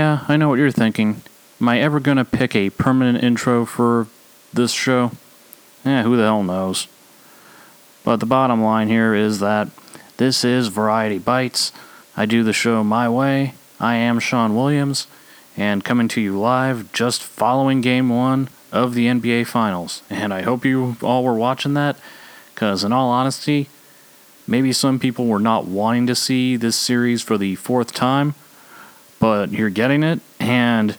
Yeah, I know what you're thinking. Am I ever going to pick a permanent intro for this show? Eh, who the hell knows? But the bottom line here is that this is Variety Bites. I do the show my way. I am Sean Williams, and coming to you live just following game one of the NBA Finals. And I hope you all were watching that, because in all honesty, maybe some people were not wanting to see this series for the fourth time, but you're getting it, and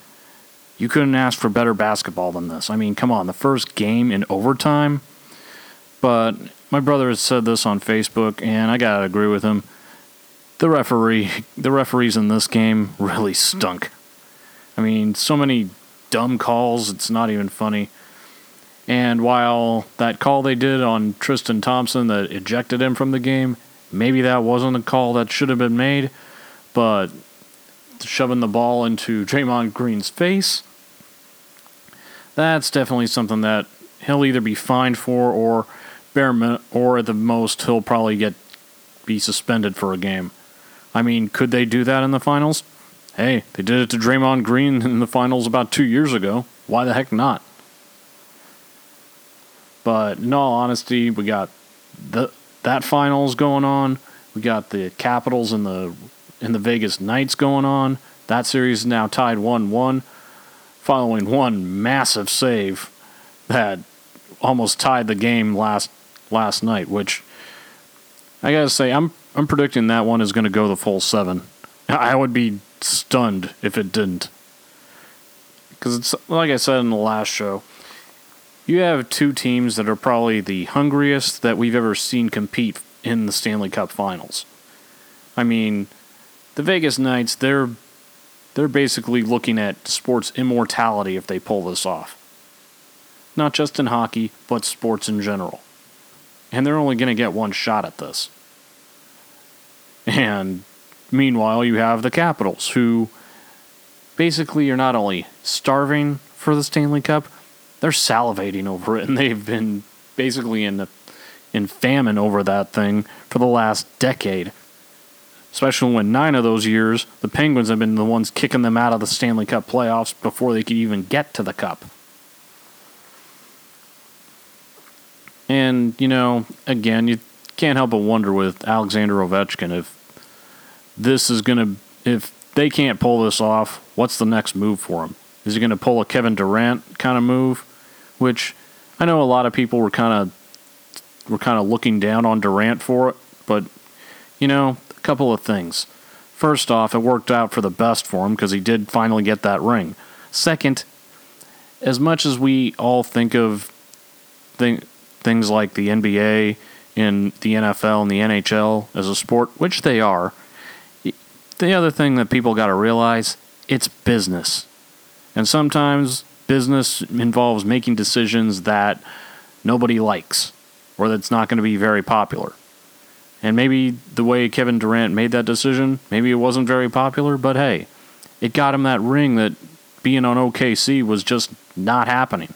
you couldn't ask for better basketball than this. I mean, come on, the first game in overtime. But my brother has said this on Facebook, and I gotta agree with him. The referee, the referees in this game really stunk. I mean, so many dumb calls, it's not even funny. And while that call they did on Tristan Thompson that ejected him from the game, maybe that wasn't a call that should have been made, but shoving the ball into Draymond Green's face, that's definitely something that he'll either be fined for or bare min- or at the most he'll probably get be suspended for a game. I mean, could they do that in the finals? Hey, they did it to Draymond Green in the finals about two years ago. Why the heck not? But in all honesty, we got the that finals going on. We got the Capitals and the in the Vegas Knights going on. That series is now tied one-one, following one massive save that almost tied the game last last night. Which I gotta say, I'm I'm predicting that one is going to go the full seven. I would be stunned if it didn't, because it's like I said in the last show. You have two teams that are probably the hungriest that we've ever seen compete in the Stanley Cup Finals. I mean, the Vegas Knights, they're they're basically looking at sports immortality if they pull this off. Not just in hockey, but sports in general. And they're only going to get one shot at this. And meanwhile, you have the Capitals, who basically are not only starving for the Stanley Cup, they're salivating over it, and they've been basically in, the, in famine over that thing for the last decade especially when nine of those years the Penguins have been the ones kicking them out of the Stanley Cup playoffs before they could even get to the Cup. And, you know, again, you can't help but wonder with Alexander Ovechkin if this is going to, if they can't pull this off, what's the next move for him? Is he going to pull a Kevin Durant kind of move? Which I know a lot of people were kind of were kind of looking down on Durant for it, but you know, couple of things. First off, it worked out for the best for him because he did finally get that ring. Second, as much as we all think of th- things like the NBA and the NFL and the NHL as a sport, which they are, the other thing that people got to realize it's business. And sometimes business involves making decisions that nobody likes or that's not going to be very popular. And maybe the way Kevin Durant made that decision, maybe it wasn't very popular, but hey, it got him that ring that being on OKC was just not happening.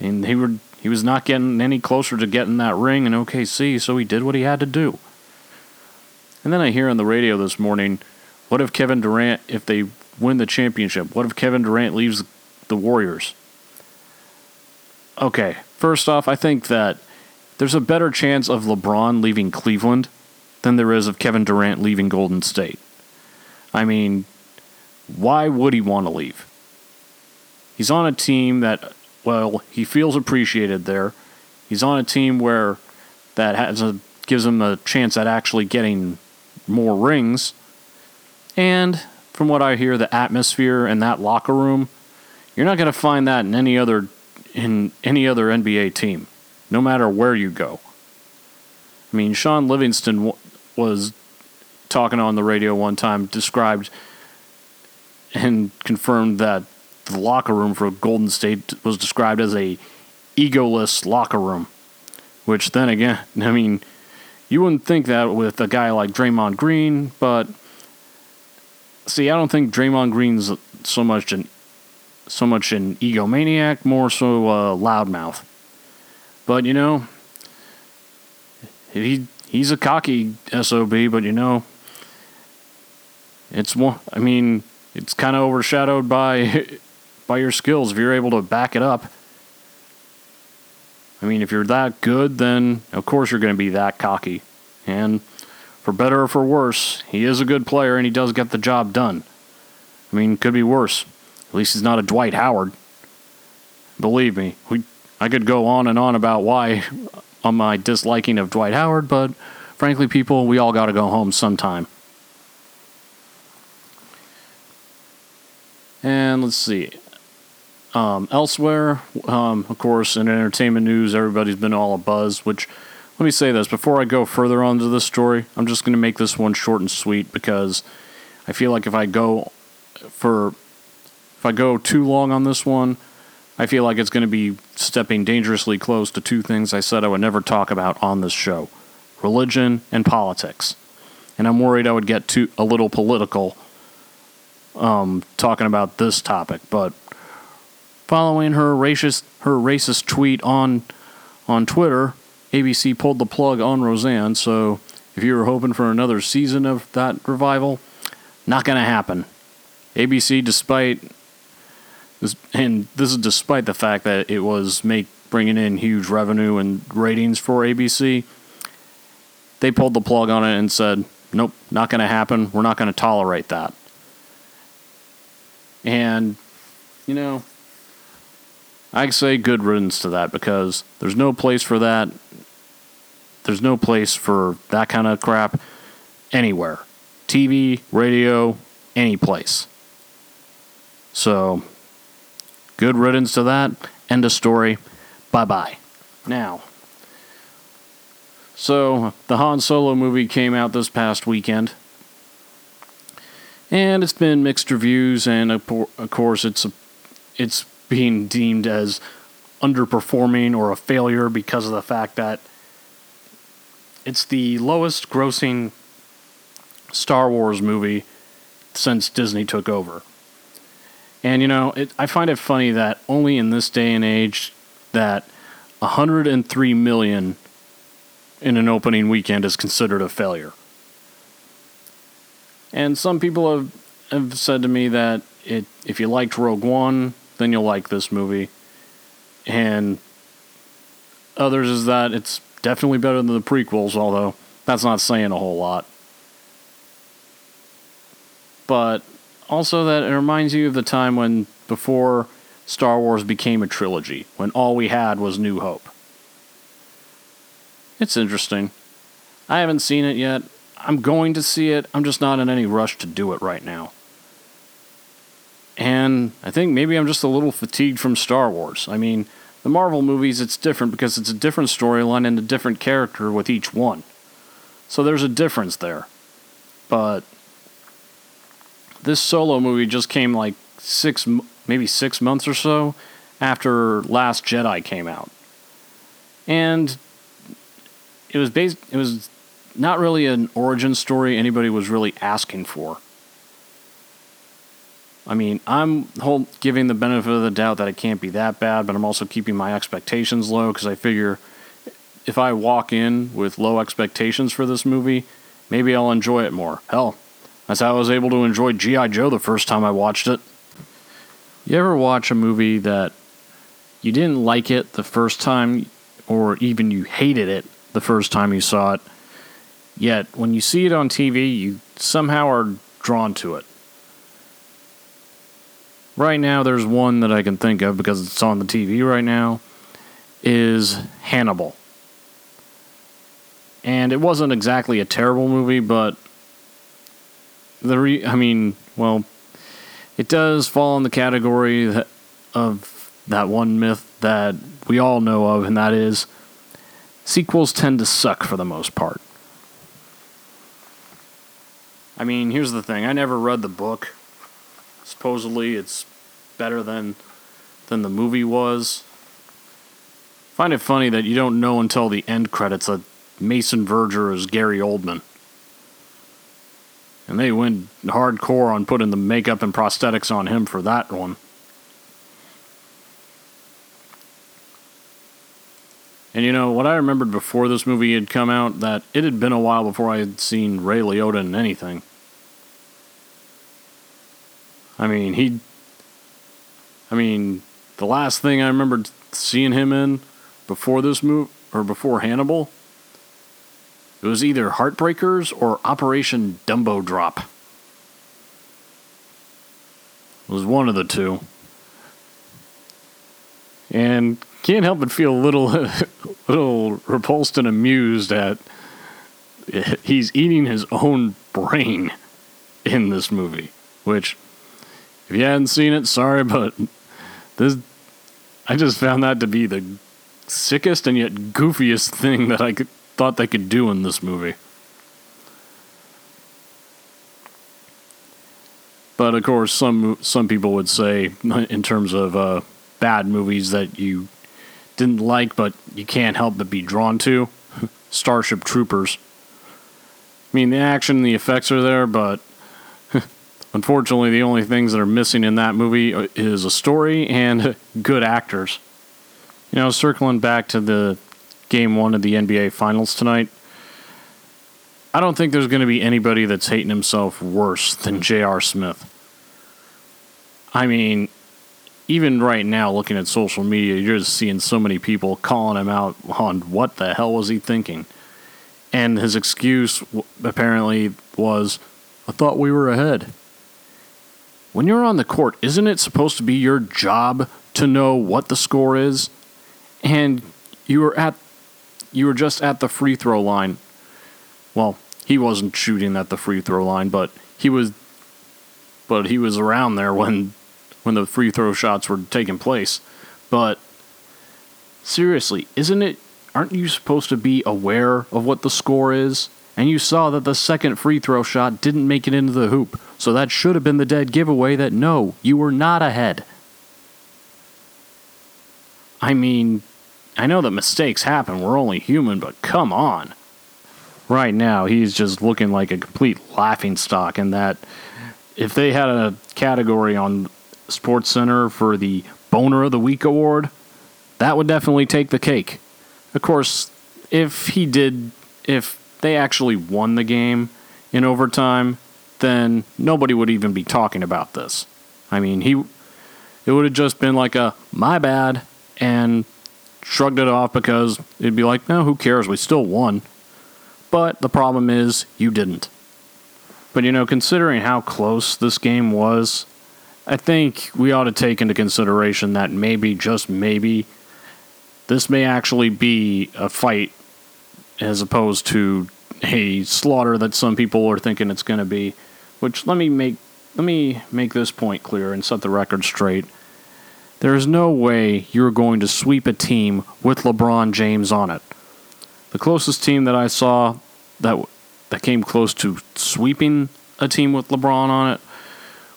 And he were he was not getting any closer to getting that ring in OKC, so he did what he had to do. And then I hear on the radio this morning, what if Kevin Durant if they win the championship? What if Kevin Durant leaves the Warriors? Okay, first off, I think that there's a better chance of LeBron leaving Cleveland than there is of Kevin Durant leaving Golden State. I mean, why would he want to leave? He's on a team that, well, he feels appreciated there. He's on a team where that has a, gives him a chance at actually getting more rings. And from what I hear, the atmosphere in that locker room, you're not going to find that in any other in any other NBA team no matter where you go. I mean, Shaun Livingston w- was talking on the radio one time, described and confirmed that the locker room for Golden State was described as a egoless locker room. Which then again, I mean, you wouldn't think that with a guy like Draymond Green, but see, I don't think Draymond Green's so much an so much an egomaniac, more so a loudmouth. But you know, he he's a cocky sob. But you know, it's one. I mean, it's kind of overshadowed by by your skills if you're able to back it up. I mean, if you're that good, then of course you're going to be that cocky. And for better or for worse, he is a good player and he does get the job done. I mean, could be worse. At least he's not a Dwight Howard. Believe me, we I could go on and on about why on my disliking of Dwight Howard, but frankly, people, we all got to go home sometime. And let's see. Um, elsewhere, um, of course, in entertainment news, everybody's been all a buzz. Which, let me say this before I go further on to this story, I'm just going to make this one short and sweet because I feel like if I go for if I go too long on this one, I feel like it's going to be stepping dangerously close to two things I said I would never talk about on this show religion and politics. And I'm worried I would get too a little political um, talking about this topic, but following her racist her racist tweet on on Twitter, ABC pulled the plug on Roseanne. So if you were hoping for another season of that revival, not going to happen. ABC, despite and this is despite the fact that it was make bringing in huge revenue and ratings for ABC. They pulled the plug on it and said, "Nope, not going to happen. We're not going to tolerate that." And you know, I say good riddance to that because there's no place for that. There's no place for that kind of crap anywhere. TV, radio, any place. So Good riddance to that. End of story. Bye bye. Now, so the Han Solo movie came out this past weekend. And it's been mixed reviews, and of course, it's a, it's being deemed as underperforming or a failure because of the fact that it's the lowest grossing Star Wars movie since Disney took over. And you know, it, I find it funny that only in this day and age that 103 million in an opening weekend is considered a failure. And some people have, have said to me that it, if you liked Rogue One, then you'll like this movie. And others is that it's definitely better than the prequels, although that's not saying a whole lot. But also that it reminds you of the time when before Star Wars became a trilogy, when all we had was New Hope. It's interesting. I haven't seen it yet. I'm going to see it. I'm just not in any rush to do it right now. And I think maybe I'm just a little fatigued from Star Wars. I mean, the Marvel movies, it's different because it's a different storyline and a different character with each one. So there's a difference there. But this solo movie just came like six, maybe six months or so after Last Jedi came out, and it was based. It was not really an origin story anybody was really asking for. I mean, I'm whole, giving the benefit of the doubt that it can't be that bad, but I'm also keeping my expectations low because I figure if I walk in with low expectations for this movie, maybe I'll enjoy it more. Hell, that's how I was able to enjoy G.I. Joe the first time I watched it. You ever watch a movie that you didn't like it the first time, or even you hated it the first time you saw it, yet when you see it on TV, you somehow are drawn to it? Right now, there's one that I can think of because it's on the TV right now, is Hannibal. And it wasn't exactly a terrible movie, but the re- I mean, well, it does fall in the category of that one myth that we all know of, and that is sequels tend to suck for the most part. I mean, here's the thing: I never read the book. Supposedly, it's better than than the movie was. Find it funny that you don't know until the end credits that Mason Verger is Gary Oldman. And they went hardcore on putting the makeup and prosthetics on him for that one. And you know, what I remembered before this movie had come out, that it had been a while before I had seen Ray Liotta in anything. I mean, he. I mean, the last thing I remembered seeing him in before this movie, or before Hannibal, it was either Heartbreakers or Operation Dumbo Drop. It was one of the two. And can't help but feel a little, little repulsed and amused at he's eating his own brain in this movie. Which, if you hadn't seen it, sorry, but this I just found that to be the sickest and yet goofiest thing that I could, thought they could do in this movie. But of course, some some people would say, in terms of uh, bad movies that you didn't like, but you can't help but be drawn to, Starship Troopers. I mean, the action and the effects are there, but unfortunately, the only things that are missing in that movie uh, is a story and good actors. You know, circling back to the game one of the NBA Finals tonight, I don't think there's going to be anybody that's hating himself worse than J.R. Smith. I mean, even right now, looking at social media, you're just seeing so many people calling him out on what the hell was he thinking. And his excuse apparently was, I thought we were ahead. When you're on the court, isn't it supposed to be your job to know what the score is? And you were at you were just at the free throw line. Well, he wasn't shooting at the free throw line, but he was but he was around there when when the free throw shots were taking place. But seriously, isn't it aren't you supposed to be aware of what the score is? And you saw that the second free throw shot didn't make it into the hoop. So that should have been the dead giveaway that no, you were not ahead. I mean, I know that mistakes happen, we're only human, but come on. Right now, he's just looking like a complete laughing stock, and that if they had a category on Sports Center for the Boner of the Week award, that would definitely take the cake. Of course, if he did, if they actually won the game in overtime, then nobody would even be talking about this. I mean, he it would have just been like a my bad and shrugged it off because it'd be like, no, who cares? We still won. But the problem is, you didn't. But you know, considering how close this game was, I think we ought to take into consideration that maybe, just maybe, this may actually be a fight as opposed to a slaughter that some people are thinking it's going to be. Which let me make let me make this point clear and set the record straight. There is no way you're going to sweep a team with LeBron James on it. The closest team that I saw that that came close to sweeping a team with LeBron on it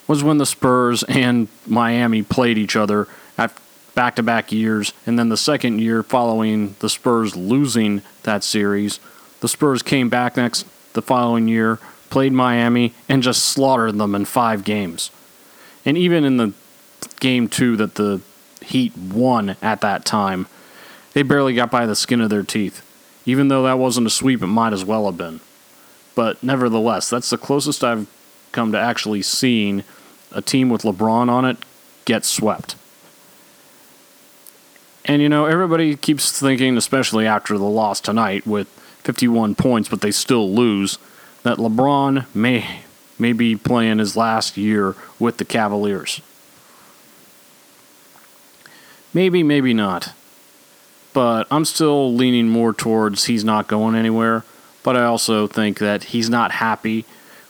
was when the Spurs and Miami played each other at back to back years. And then the second year following the Spurs losing that series, the Spurs came back next the following year, played Miami, and just slaughtered them in five games. And even in the game two that the Heat won at that time, they barely got by the skin of their teeth. Even though that wasn't a sweep, it might as well have been. But nevertheless, that's the closest I've come to actually seeing a team with LeBron on it get swept. And you know, everybody keeps thinking, especially after the loss tonight with 51 points, but they still lose, that LeBron may may be playing his last year with the Cavaliers. Maybe, maybe not. But I'm still leaning more towards he's not going anywhere. But I also think that he's not happy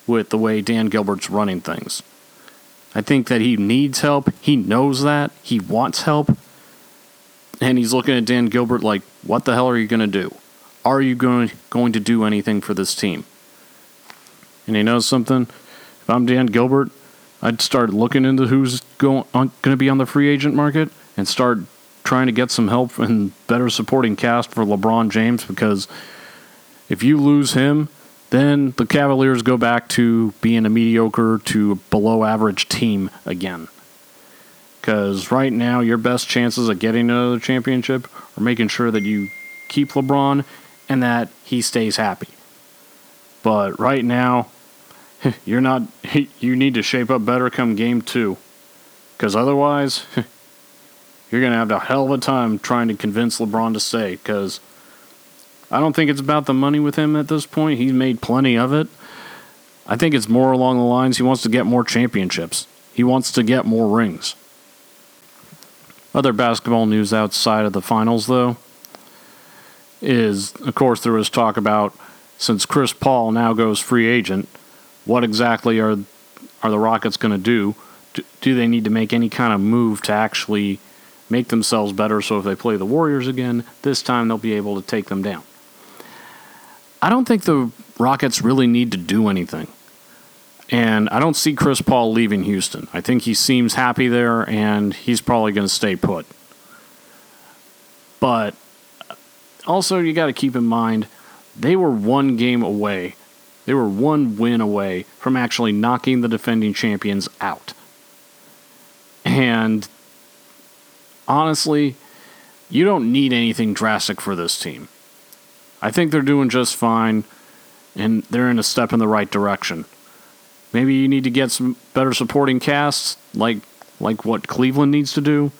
with the way Dan Gilbert's running things. I think that he needs help. He knows that. He wants help. And he's looking at Dan Gilbert like, what the hell are you going to do? Are you going, going to do anything for this team? And he knows something. If I'm Dan Gilbert, I'd start looking into who's going, uh, going to be on the free agent market and start trying to get some help and better supporting cast for LeBron James because if you lose him, then the Cavaliers go back to being a mediocre to below average team again. Because right now, your best chances of getting another championship are making sure that you keep LeBron and that he stays happy. But right now, you're not. You need to shape up better come game two, because otherwise, you're gonna have a hell of a time trying to convince LeBron to stay. Because I don't think it's about the money with him at this point. He's made plenty of it. I think it's more along the lines he wants to get more championships. He wants to get more rings. Other basketball news outside of the finals, though, is of course there was talk about since Chris Paul now goes free agent, what exactly are are the Rockets going to do? do? Do they need to make any kind of move to actually make themselves better so if they play the Warriors again, this time they'll be able to take them down? I don't think the Rockets really need to do anything. And I don't see Chris Paul leaving Houston. I think he seems happy there and he's probably going to stay put. But also, you got to keep in mind, they were one game away. They were one win away from actually knocking the defending champions out. And honestly, you don't need anything drastic for this team. I think they're doing just fine, and they're in a step in the right direction. Maybe you need to get some better supporting casts, like like what Cleveland needs to do.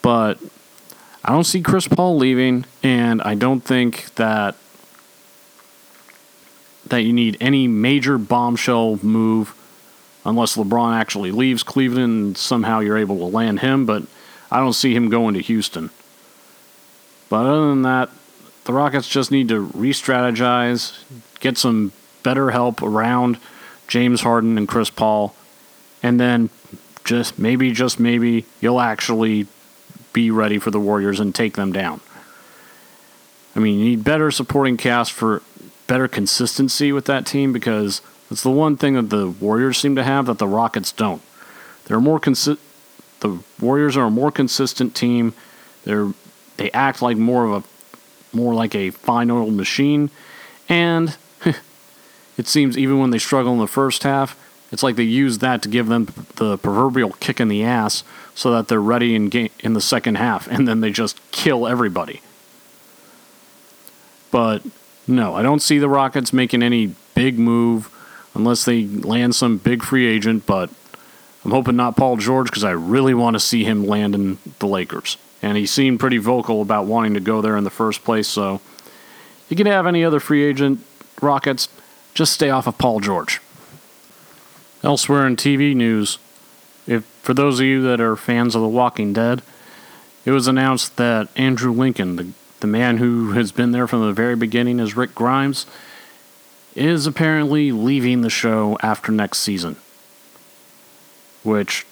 But I don't see Chris Paul leaving, and I don't think that that you need any major bombshell move unless LeBron actually leaves Cleveland and somehow you're able to land him, but I don't see him going to Houston. But other than that, the Rockets just need to re strategize, get some better help around James Harden and Chris Paul, and then just maybe, just maybe, you'll actually be ready for the Warriors and take them down. I mean, you need better supporting cast for better consistency with that team because it's the one thing that the Warriors seem to have that the Rockets don't. They're more consi- the Warriors are a more consistent team. They're they act like more of a more like a fine oiled machine, and it seems even when they struggle in the first half, it's like they use that to give them the proverbial kick in the ass so that they're ready in game in the second half, and then they just kill everybody. But no, I don't see the Rockets making any big move unless they land some big free agent. But I'm hoping not Paul George because I really want to see him land in the Lakers, and he seemed pretty vocal about wanting to go there in the first place. So you can have any other free agent Rockets just stay off of Paul George. Elsewhere in TV news, if for those of you that are fans of The Walking Dead, it was announced that Andrew Lincoln, the, the man who has been there from the very beginning as Rick Grimes, is apparently leaving the show after next season. Which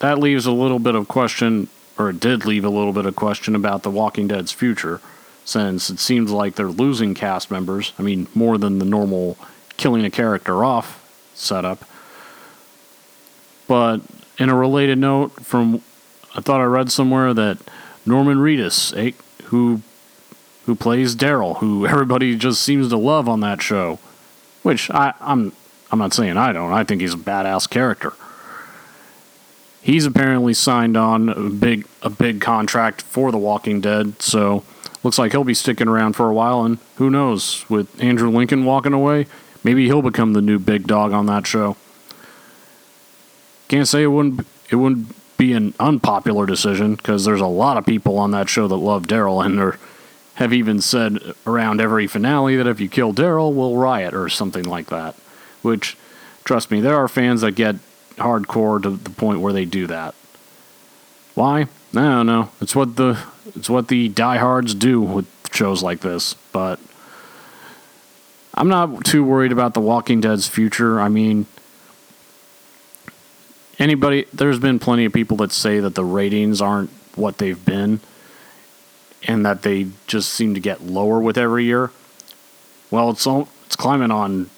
that leaves a little bit of question, or it did leave a little bit of question about The Walking Dead's future, since it seems like they're losing cast members. I mean, more than the normal killing a character off setup. But in a related note, from I thought I read somewhere that Norman Reedus, eh, who who plays Daryl, who everybody just seems to love on that show, which I, I'm I'm not saying I don't. I think he's a badass character. He's apparently signed on a big a big contract for The Walking Dead, so looks like he'll be sticking around for a while. And who knows, with Andrew Lincoln walking away, Maybe he'll become the new big dog on that show. Can't say it wouldn't it wouldn't be an unpopular decision because there's a lot of people on that show that love Daryl and they have even said around every finale that if you kill Daryl, we'll riot or something like that. Which, trust me, there are fans that get hardcore to the point where they do that. Why? I don't know. It's what the it's what the diehards do with shows like this. But I'm not too worried about The Walking Dead's future. I mean, anybody, there's been plenty of people that say that the ratings aren't what they've been and that they just seem to get lower with every year. Well, it's all, it's climbing on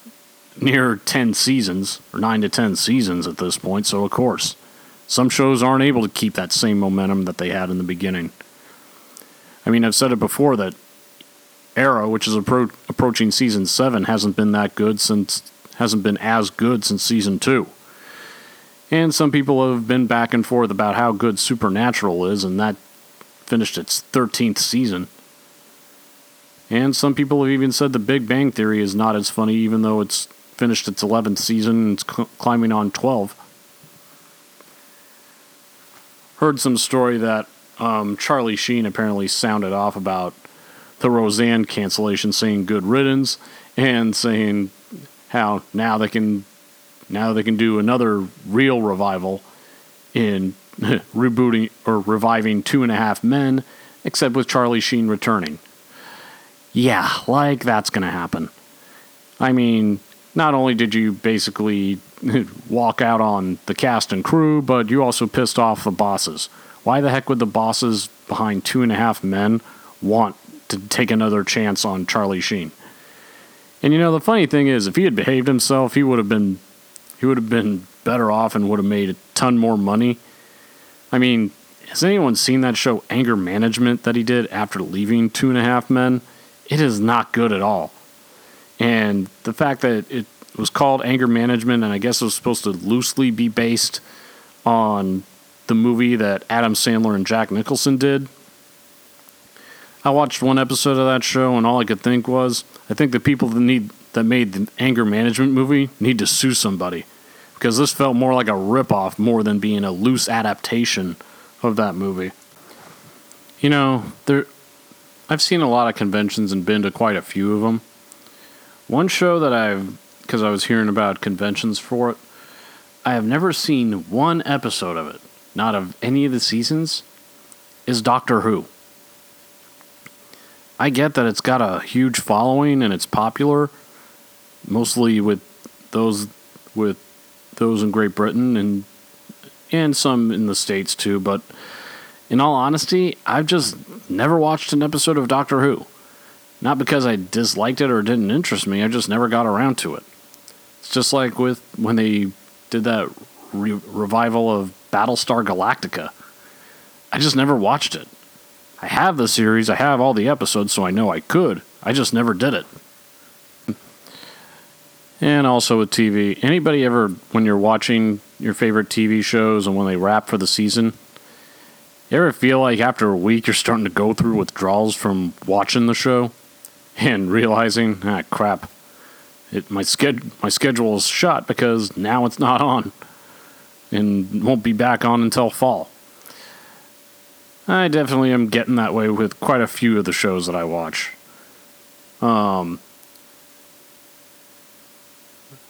near 10 seasons or 9 to 10 seasons at this point, so of course, some shows aren't able to keep that same momentum that they had in the beginning. I mean, I've said it before that Arrow, which is appro- approaching season seven, hasn't been that good since hasn't been as good since season two. And some people have been back and forth about how good Supernatural is, and that finished its 13th season. And some people have even said The Big Bang Theory is not as funny, even though it's finished its 11th season and it's cl- climbing on 12. Heard some story that um, Charlie Sheen apparently sounded off about the Roseanne cancellation, saying good riddance and saying how now they can now they can do another real revival in rebooting or reviving Two and a Half Men, except with Charlie Sheen returning. Yeah, like that's to happen. I mean, not only did you basically walk out on the cast and crew, but you also pissed off the bosses. Why the heck would the bosses behind Two and a Half Men want to take another chance on Charlie Sheen? And you know, the funny thing is, if he had behaved himself, he would have been he would have been better off and would have made a ton more money. I mean, has anyone seen that show Anger Management that he did after leaving Two and a Half Men? It is not good at all. And the fact that it was called Anger Management, and I guess it was supposed to loosely be based on the movie that Adam Sandler and Jack Nicholson did. I watched one episode of that show, and all I could think was, I think the people that need that made the anger management movie need to sue somebody because this felt more like a ripoff more than being a loose adaptation of that movie. You know, there I've seen a lot of conventions and been to quite a few of them. One show that I've because I was hearing about conventions for it, I have never seen one episode of it, not of any of the seasons, is Doctor Who. I get that it's got a huge following and it's popular, mostly with those with those in Great Britain and and some in the states too. But in all honesty, I've just never watched an episode of Doctor Who. Not because I disliked it or didn't interest me. I just never got around to it. It's just like with when they did that re- revival of Battlestar Galactica. I just never watched it. I have the series, I have all the episodes, so I know I could. I just never did it. And also with TV, anybody ever, when you're watching your favorite TV shows and when they wrap for the season, you ever feel like after a week you're starting to go through withdrawals from watching the show and realizing, ah, crap, it, my, sched- my schedule is shot because now it's not on and won't be back on until fall. I definitely am getting that way with quite a few of the shows that I watch. Um,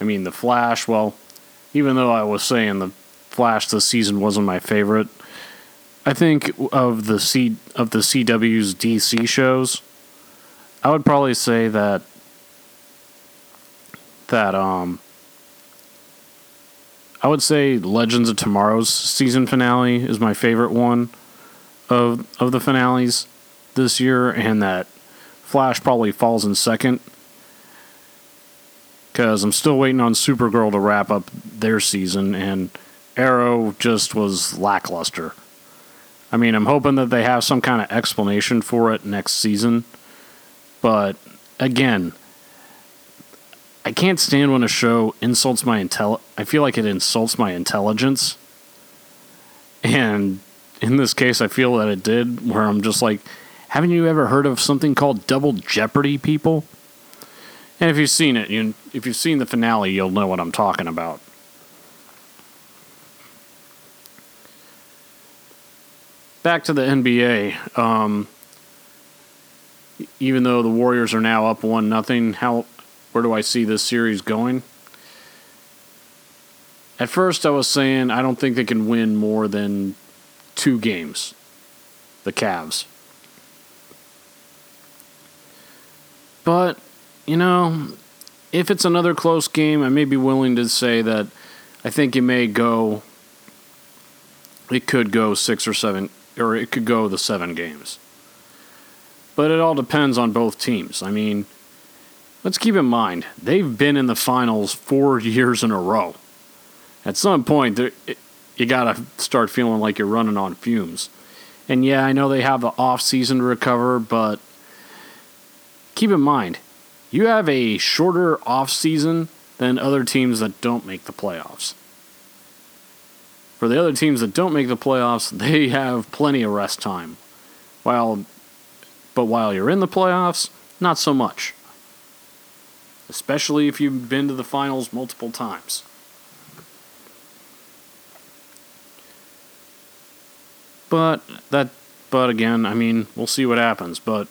I mean, The Flash, well, even though I was saying The Flash this season wasn't my favorite, I think of the C of the CW's DC shows, I would probably say that that um I would say Legends of Tomorrow's season finale is my favorite one of of the finales this year and that Flash probably falls in second because I'm still waiting on Supergirl to wrap up their season, and Arrow just was lackluster. I mean, I'm hoping that they have some kind of explanation for it next season, but again, I can't stand when a show insults my intel. I feel like it insults my intelligence, and in this case, I feel that it did. Where I'm just like, haven't you ever heard of something called Double Jeopardy, people? And if you've seen it, you if you've seen the finale, you'll know what I'm talking about. Back to the NBA. Um, even though the Warriors are now up one nothing, how where do I see this series going? At first, I was saying I don't think they can win more than two games. The Cavs. But you know, if it's another close game, I may be willing to say that I think it may go. It could go six or seven, or it could go the seven games. But it all depends on both teams. I mean, let's keep in mind, they've been in the finals four years in a row. At some point, you got to start feeling like you're running on fumes. And yeah, I know they have the off season to recover, but keep in mind, you have a shorter off season than other teams that don't make the playoffs. For the other teams that don't make the playoffs, they have plenty of rest time. While but while you're in the playoffs, not so much. especially if you've been to the finals multiple times. But that but again, I mean, we'll see what happens, but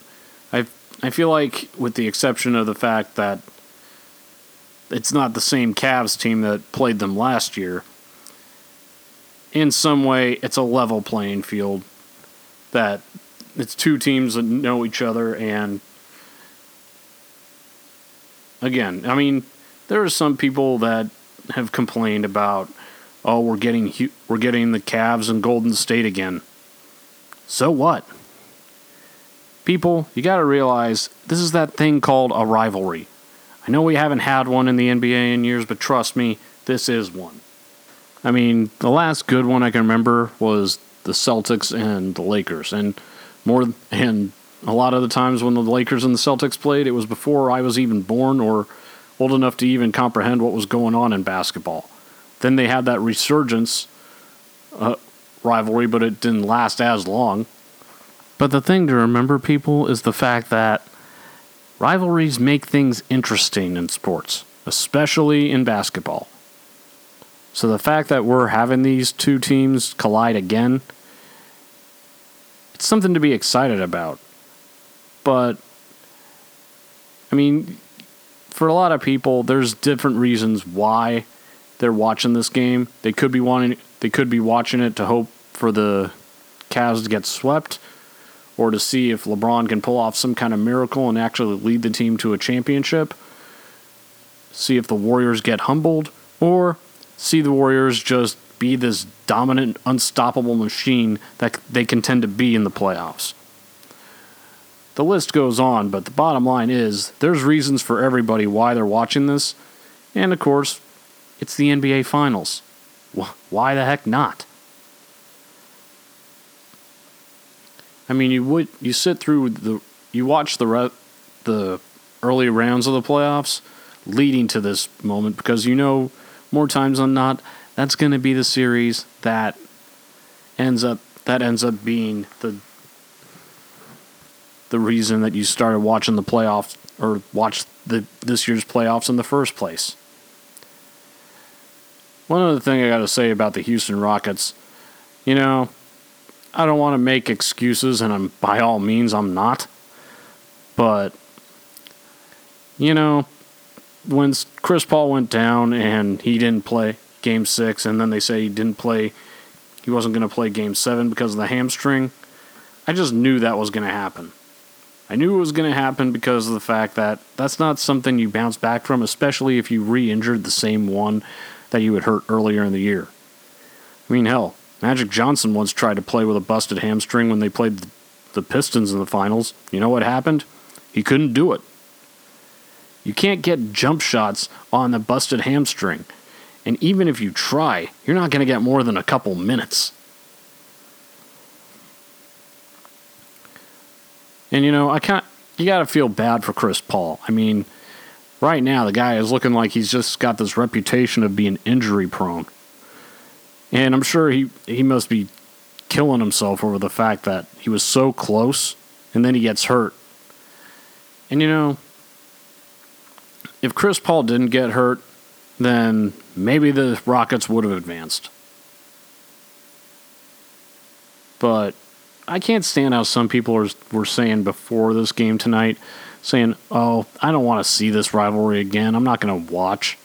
I I feel like with the exception of the fact that it's not the same Cavs team that played them last year. In some way, it's a level playing field that it's two teams that know each other and again, I mean, there are some people that have complained about oh, we're getting we're getting the Cavs and Golden State again. So what? People, you got to realize this is that thing called a rivalry. I know we haven't had one in the NBA in years, but trust me, this is one. I mean, the last good one I can remember was the Celtics and the Lakers, and more and a lot of the times when the Lakers and the Celtics played, it was before I was even born or old enough to even comprehend what was going on in basketball. Then they had that resurgence uh, rivalry, but it didn't last as long. But the thing to remember, people, is the fact that rivalries make things interesting in sports, especially in basketball. So the fact that we're having these two teams collide again, it's something to be excited about. But, I mean, for a lot of people, there's different reasons why they're watching this game. They could be wanting they could be watching it to hope for the Cavs to get swept or to see if LeBron can pull off some kind of miracle and actually lead the team to a championship. See if the Warriors get humbled or see the Warriors just be this dominant, unstoppable machine that they can tend to be in the playoffs. The list goes on, but the bottom line is there's reasons for everybody why they're watching this. And of course, it's the NBA Finals. Why the heck not? I mean, you would you sit through the you watch the re- the early rounds of the playoffs leading to this moment because you know more times than not that's going to be the series that ends up that ends up being the the reason that you started watching the playoffs or watch the this year's playoffs in the first place. One other thing I got to say about the Houston Rockets, you know, I don't want to make excuses, and I'm by all means I'm not. But you know, when Chris Paul went down and he didn't play Game Six, and then they say he didn't play, he wasn't going to play Game Seven because of the hamstring. I just knew that was going to happen. I knew it was going to happen because of the fact that that's not something you bounce back from, especially if you re injured the same one that you had hurt earlier in the year. I mean, hell, Magic Johnson once tried to play with a busted hamstring when they played the Pistons in the finals. You know what happened? He couldn't do it. You can't get jump shots on a busted hamstring. And even if you try, you're not going to get more than a couple minutes. And you know, I can't. You got to feel bad for Chris Paul. I mean, right now the guy is looking like he's just got this reputation of being injury prone. And I'm sure he, he must be killing himself over the fact that he was so close and then he gets hurt. And you know, if Chris Paul didn't get hurt, then maybe the Rockets would have advanced. But I can't stand how some people are, were saying before this game tonight saying, "Oh, I don't want to see this rivalry again. I'm not going to watch."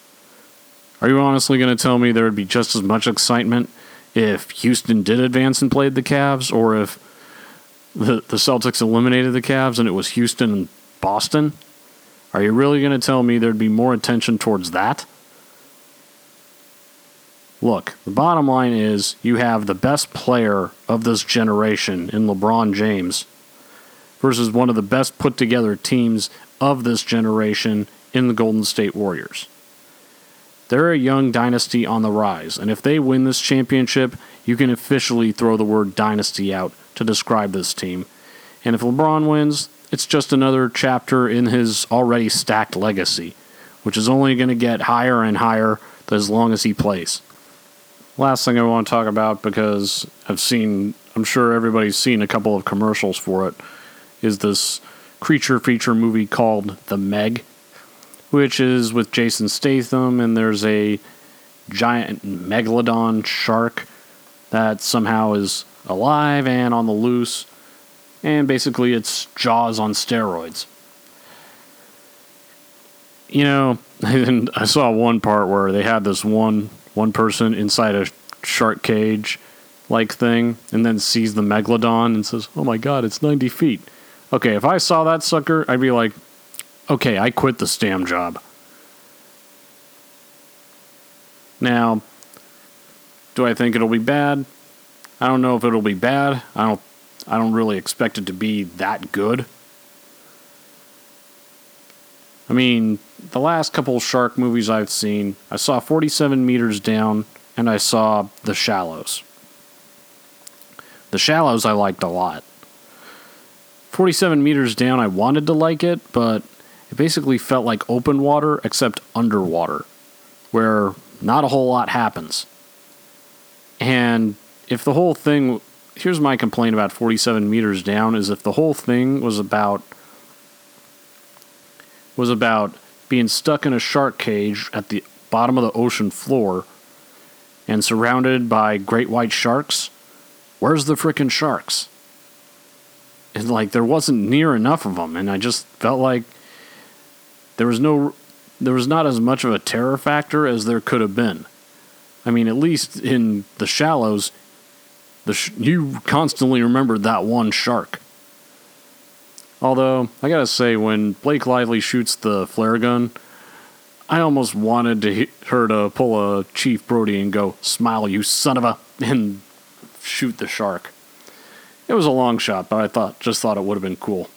Are you honestly going to tell me there would be just as much excitement if Houston did advance and played the Cavs, or if the the Celtics eliminated the Cavs and it was Houston and Boston? Are you really going to tell me there'd be more attention towards that? Look, the bottom line is you have the best player of this generation in LeBron James versus one of the best put together teams of this generation in the Golden State Warriors. They're a young dynasty on the rise, and if they win this championship, you can officially throw the word dynasty out to describe this team. And if LeBron wins, it's just another chapter in his already stacked legacy, which is only going to get higher and higher as long as he plays. Last thing I want to talk about because I've seen, I'm sure everybody's seen a couple of commercials for it is this creature feature movie called The Meg, which is with Jason Statham, and there's a giant megalodon shark that somehow is alive and on the loose, and basically it's Jaws on steroids. You know, I saw one part where they had this one one person inside a shark cage like thing and then sees the megalodon and says, "Oh my god, it's 90 feet." Okay, if I saw that sucker, I'd be like, "Okay, I quit the stam job." Now, do I think it'll be bad? I don't know if it'll be bad. I don't I don't really expect it to be that good. I mean, the last couple shark movies I've seen, I saw 47 meters down and I saw The Shallows. The Shallows I liked a lot. 47 meters down, I wanted to like it, but it basically felt like open water except underwater, where not a whole lot happens. And if the whole thing, here's my complaint about 47 meters down, is if the whole thing was about was about being stuck in a shark cage at the bottom of the ocean floor and surrounded by great white sharks. Where's the frickin' sharks? And like there wasn't near enough of them, and I just felt like there was no, there was not as much of a terror factor as there could have been. I mean, at least in the shallows, the sh- you constantly remembered that one shark. Although, I gotta say, when Blake Lively shoots the flare gun, I almost wanted to hit her to pull a Chief Brody and go, Smile, you son of a, and shoot the shark. It was a long shot, but I thought just thought it would have been cool.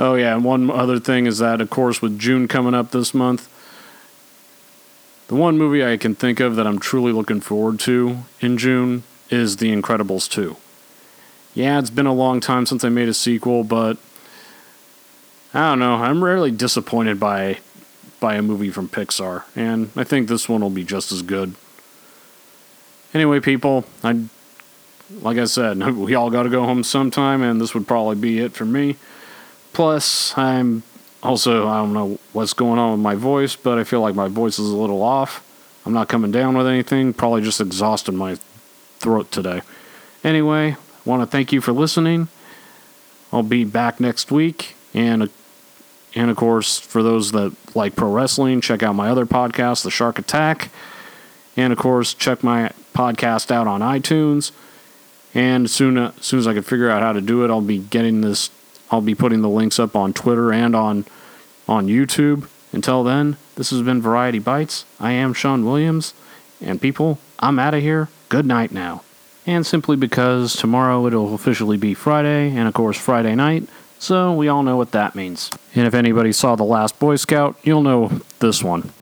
Oh yeah, and one other thing is that of course with June coming up this month, the one movie I can think of that I'm truly looking forward to in June is The Incredibles 2 yeah, it's been a long time since I made a sequel, but I don't know. I'm rarely disappointed by by a movie from Pixar, and I think this one will be just as good. Anyway, people, I like I said, we all got to go home sometime, and this would probably be it for me. Plus, I'm also I don't know what's going on with my voice, but I feel like my voice is a little off. I'm not coming down with anything. Probably just exhausted my throat today. Anyway, want to thank you for listening. I'll be back next week, and and of course, for those that like pro wrestling, check out my other podcast, The Shark Attack, and of course, check my podcast out on iTunes. And soon, as soon as I can figure out how to do it, I'll be getting this. I'll be putting the links up on Twitter and on on YouTube. Until then, this has been Variety Bites. I am Sean Williams, and people, I'm out of here. Good night now and simply because tomorrow it'll officially be Friday, and of course, Friday night, so we all know what that means. And if anybody saw The Last Boy Scout, you'll know this one.